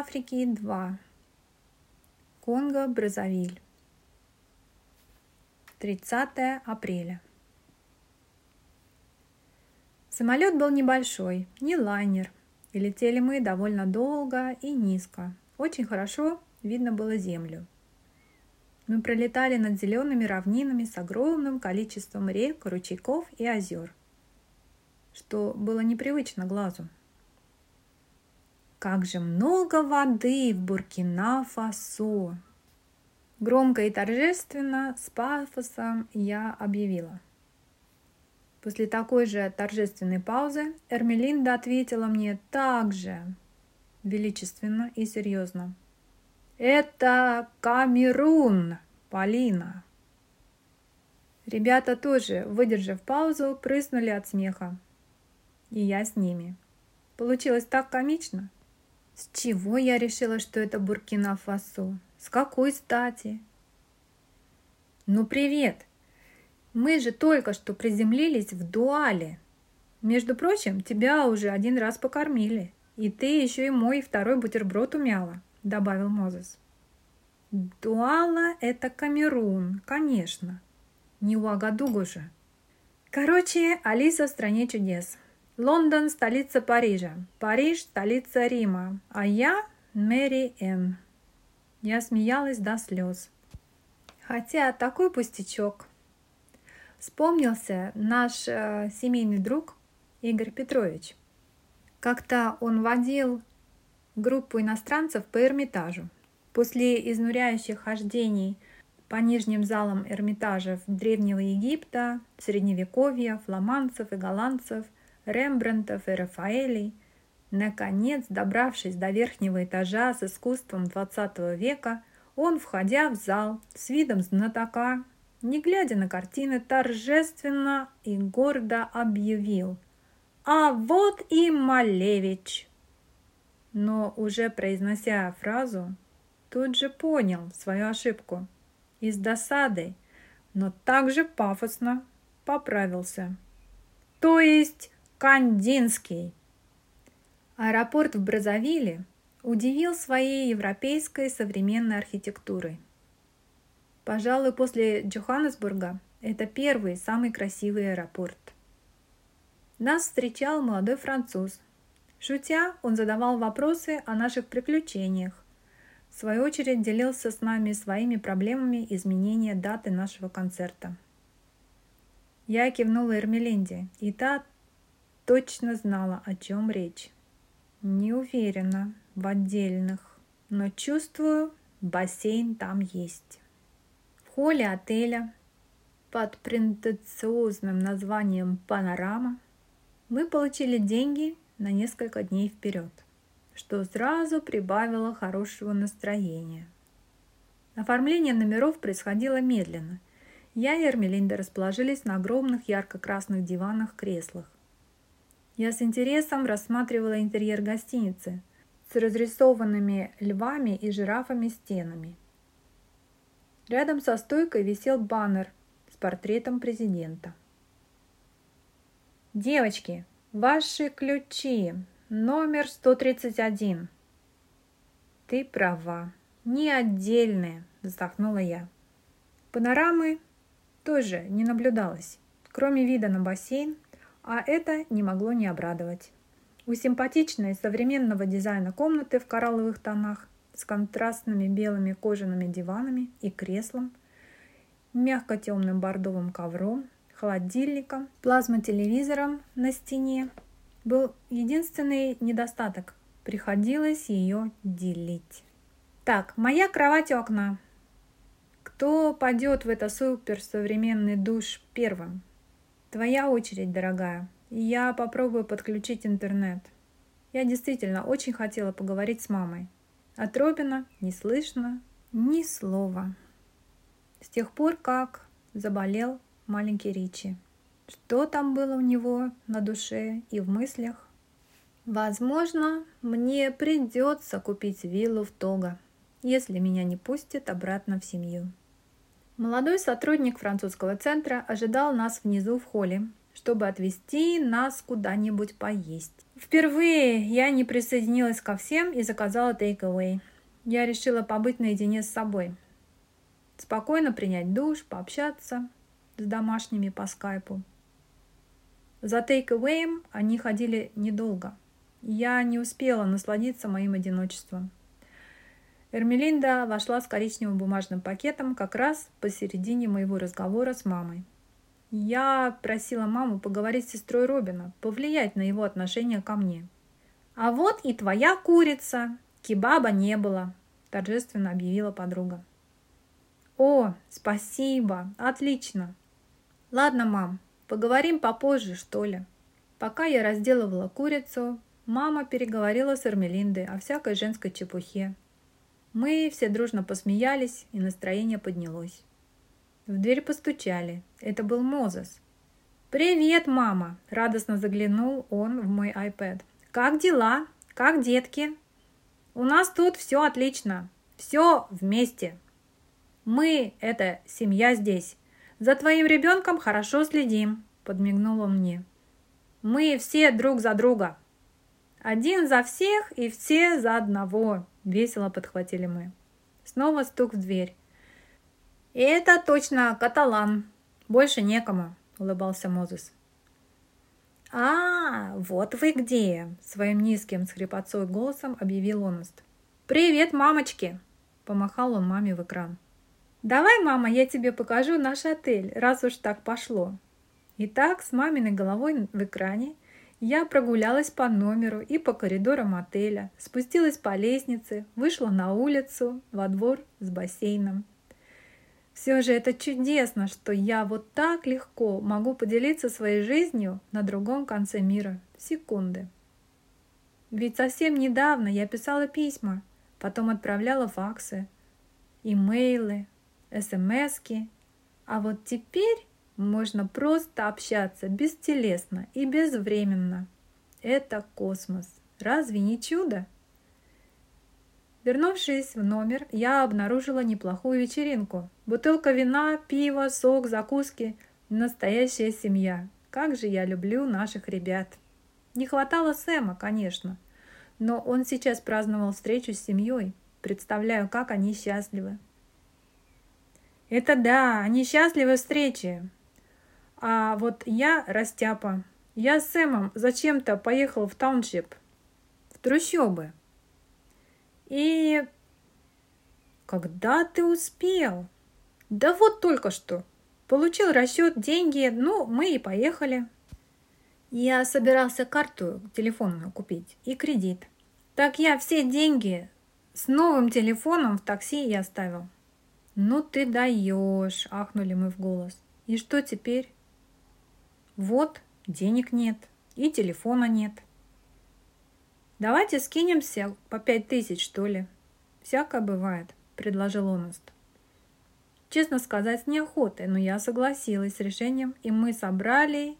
Африки 2. Конго, Бразовиль. 30 апреля. Самолет был небольшой, не лайнер, и летели мы довольно долго и низко. Очень хорошо видно было землю. Мы пролетали над зелеными равнинами с огромным количеством рек, ручейков и озер, что было непривычно глазу. Как же много воды в Буркина-Фасо! Громко и торжественно, с пафосом я объявила. После такой же торжественной паузы Эрмелинда ответила мне так же величественно и серьезно. «Это Камерун, Полина!» Ребята тоже, выдержав паузу, прыснули от смеха. И я с ними. Получилось так комично. С чего я решила, что это Буркина-Фасо? С какой стати? Ну, привет! Мы же только что приземлились в Дуале. Между прочим, тебя уже один раз покормили. И ты еще и мой второй бутерброд умяла, добавил Мозес. Дуала – это Камерун, конечно. Не Уагадугу же. Короче, Алиса в стране чудес – Лондон – столица Парижа, Париж – столица Рима, а я – Мэри Энн. Я смеялась до слез. Хотя такой пустячок. Вспомнился наш э, семейный друг Игорь Петрович. Как-то он водил группу иностранцев по Эрмитажу. После изнуряющих хождений по нижним залам Эрмитажа Древнего Египта, Средневековья, фламандцев и голландцев – Рембрандтов и Рафаэлей. Наконец, добравшись до верхнего этажа с искусством XX века, он, входя в зал с видом знатока, не глядя на картины, торжественно и гордо объявил «А вот и Малевич!» Но уже произнося фразу, тут же понял свою ошибку и с досадой, но также пафосно поправился. То есть Кандинский. Аэропорт в Бразовиле удивил своей европейской современной архитектурой. Пожалуй, после Джоханнесбурга это первый самый красивый аэропорт. Нас встречал молодой француз. Шутя, он задавал вопросы о наших приключениях. В свою очередь делился с нами своими проблемами изменения даты нашего концерта. Я кивнула Эрмелинде, и та точно знала, о чем речь. Не уверена в отдельных, но чувствую, бассейн там есть. В холле отеля под претенциозным названием «Панорама» мы получили деньги на несколько дней вперед, что сразу прибавило хорошего настроения. Оформление номеров происходило медленно. Я и Эрмелинда расположились на огромных ярко-красных диванах-креслах. Я с интересом рассматривала интерьер гостиницы с разрисованными львами и жирафами стенами. Рядом со стойкой висел баннер с портретом президента. «Девочки, ваши ключи, номер 131». «Ты права, не отдельные», – вздохнула я. Панорамы тоже не наблюдалось. Кроме вида на бассейн, а это не могло не обрадовать. У симпатичной современного дизайна комнаты в коралловых тонах с контрастными белыми кожаными диванами и креслом, мягко темным бордовым ковром, холодильником, плазмотелевизором на стене был единственный недостаток. Приходилось ее делить. Так, моя кровать у окна. Кто пойдет в это суперсовременный душ первым? Твоя очередь, дорогая. Я попробую подключить интернет. Я действительно очень хотела поговорить с мамой. От Робина не слышно ни слова. С тех пор, как заболел маленький Ричи. Что там было у него на душе и в мыслях? Возможно, мне придется купить виллу в Того, если меня не пустят обратно в семью. Молодой сотрудник французского центра ожидал нас внизу в холле, чтобы отвезти нас куда-нибудь поесть. Впервые я не присоединилась ко всем и заказала take-away. Я решила побыть наедине с собой. Спокойно принять душ, пообщаться с домашними по скайпу. За take-away они ходили недолго. Я не успела насладиться моим одиночеством. Эрмелинда вошла с коричневым бумажным пакетом как раз посередине моего разговора с мамой. Я просила маму поговорить с сестрой Робина, повлиять на его отношение ко мне. «А вот и твоя курица! Кебаба не было!» – торжественно объявила подруга. «О, спасибо! Отлично! Ладно, мам, поговорим попозже, что ли?» Пока я разделывала курицу, мама переговорила с Эрмелиндой о всякой женской чепухе, мы все дружно посмеялись, и настроение поднялось. В дверь постучали. Это был Мозес. «Привет, мама!» – радостно заглянул он в мой iPad. «Как дела? Как детки?» «У нас тут все отлично. Все вместе. Мы – это семья здесь. За твоим ребенком хорошо следим», – подмигнул он мне. «Мы все друг за друга. Один за всех и все за одного», Весело подхватили мы. Снова стук в дверь. «Это точно каталан. Больше некому», — улыбался Мозес. «А, вот вы где!» — своим низким с голосом объявил Оност. «Привет, мамочки!» — помахал он маме в экран. «Давай, мама, я тебе покажу наш отель, раз уж так пошло». Итак, с маминой головой в экране — я прогулялась по номеру и по коридорам отеля, спустилась по лестнице, вышла на улицу, во двор с бассейном. Все же это чудесно, что я вот так легко могу поделиться своей жизнью на другом конце мира в секунды. Ведь совсем недавно я писала письма, потом отправляла факсы, имейлы, смски, а вот теперь можно просто общаться бестелесно и безвременно. Это космос. Разве не чудо? Вернувшись в номер, я обнаружила неплохую вечеринку. Бутылка вина, пиво, сок, закуски. Настоящая семья. Как же я люблю наших ребят. Не хватало Сэма, конечно. Но он сейчас праздновал встречу с семьей. Представляю, как они счастливы. Это да, они счастливы встречи. А вот я растяпа. Я с Сэмом зачем-то поехал в тауншип, в трущобы. И когда ты успел? Да вот только что. Получил расчет, деньги, ну, мы и поехали. Я собирался карту телефонную купить и кредит. Так я все деньги с новым телефоном в такси и оставил. Ну ты даешь, ахнули мы в голос. И что теперь? Вот, денег нет и телефона нет. Давайте скинемся по пять тысяч, что ли. Всякое бывает, предложил Оност. Честно сказать, с неохотой, но я согласилась с решением, и мы собрали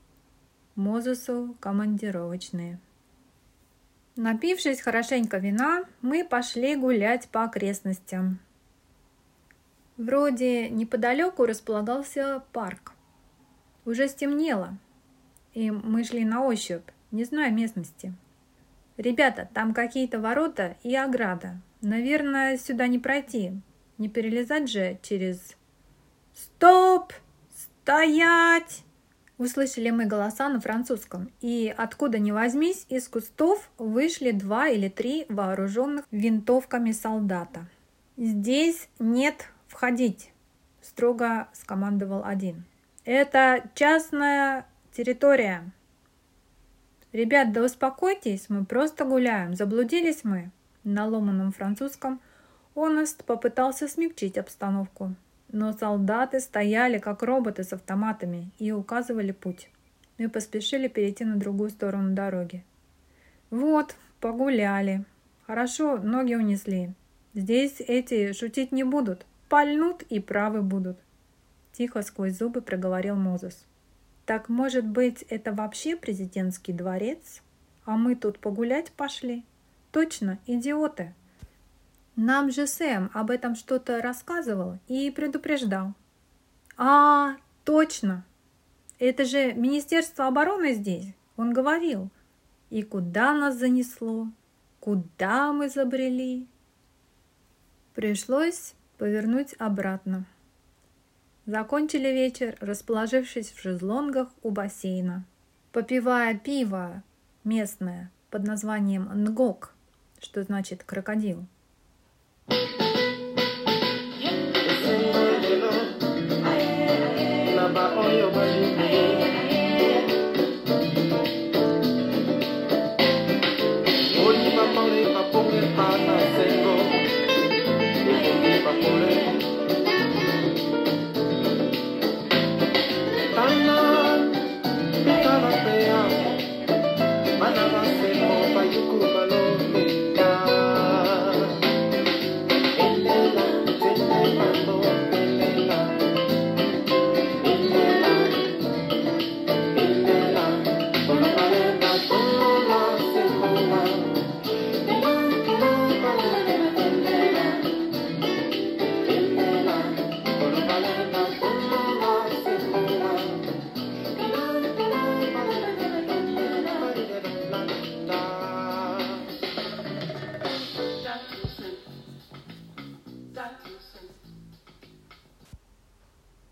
Мозесу командировочные. Напившись хорошенько вина, мы пошли гулять по окрестностям. Вроде неподалеку располагался парк. Уже стемнело, и мы шли на ощупь, не зная местности. «Ребята, там какие-то ворота и ограда. Наверное, сюда не пройти. Не перелезать же через...» «Стоп! Стоять!» Услышали мы голоса на французском, и откуда ни возьмись, из кустов вышли два или три вооруженных винтовками солдата. «Здесь нет входить», – строго скомандовал один. «Это частная территория. Ребят, да успокойтесь, мы просто гуляем, заблудились мы. На ломаном французском Оneст попытался смягчить обстановку, но солдаты стояли как роботы с автоматами и указывали путь. Мы поспешили перейти на другую сторону дороги. Вот, погуляли. Хорошо, ноги унесли. Здесь эти шутить не будут. Пальнут и правы будут. Тихо сквозь зубы проговорил Мозес. Так, может быть, это вообще президентский дворец? А мы тут погулять пошли? Точно, идиоты. Нам же Сэм об этом что-то рассказывал и предупреждал. А, точно. это же Министерство обороны здесь, он говорил. И куда нас занесло? Куда мы забрели? Пришлось повернуть обратно. Закончили вечер, расположившись в шезлонгах у бассейна, попивая пиво местное под названием нгок, что значит крокодил. Por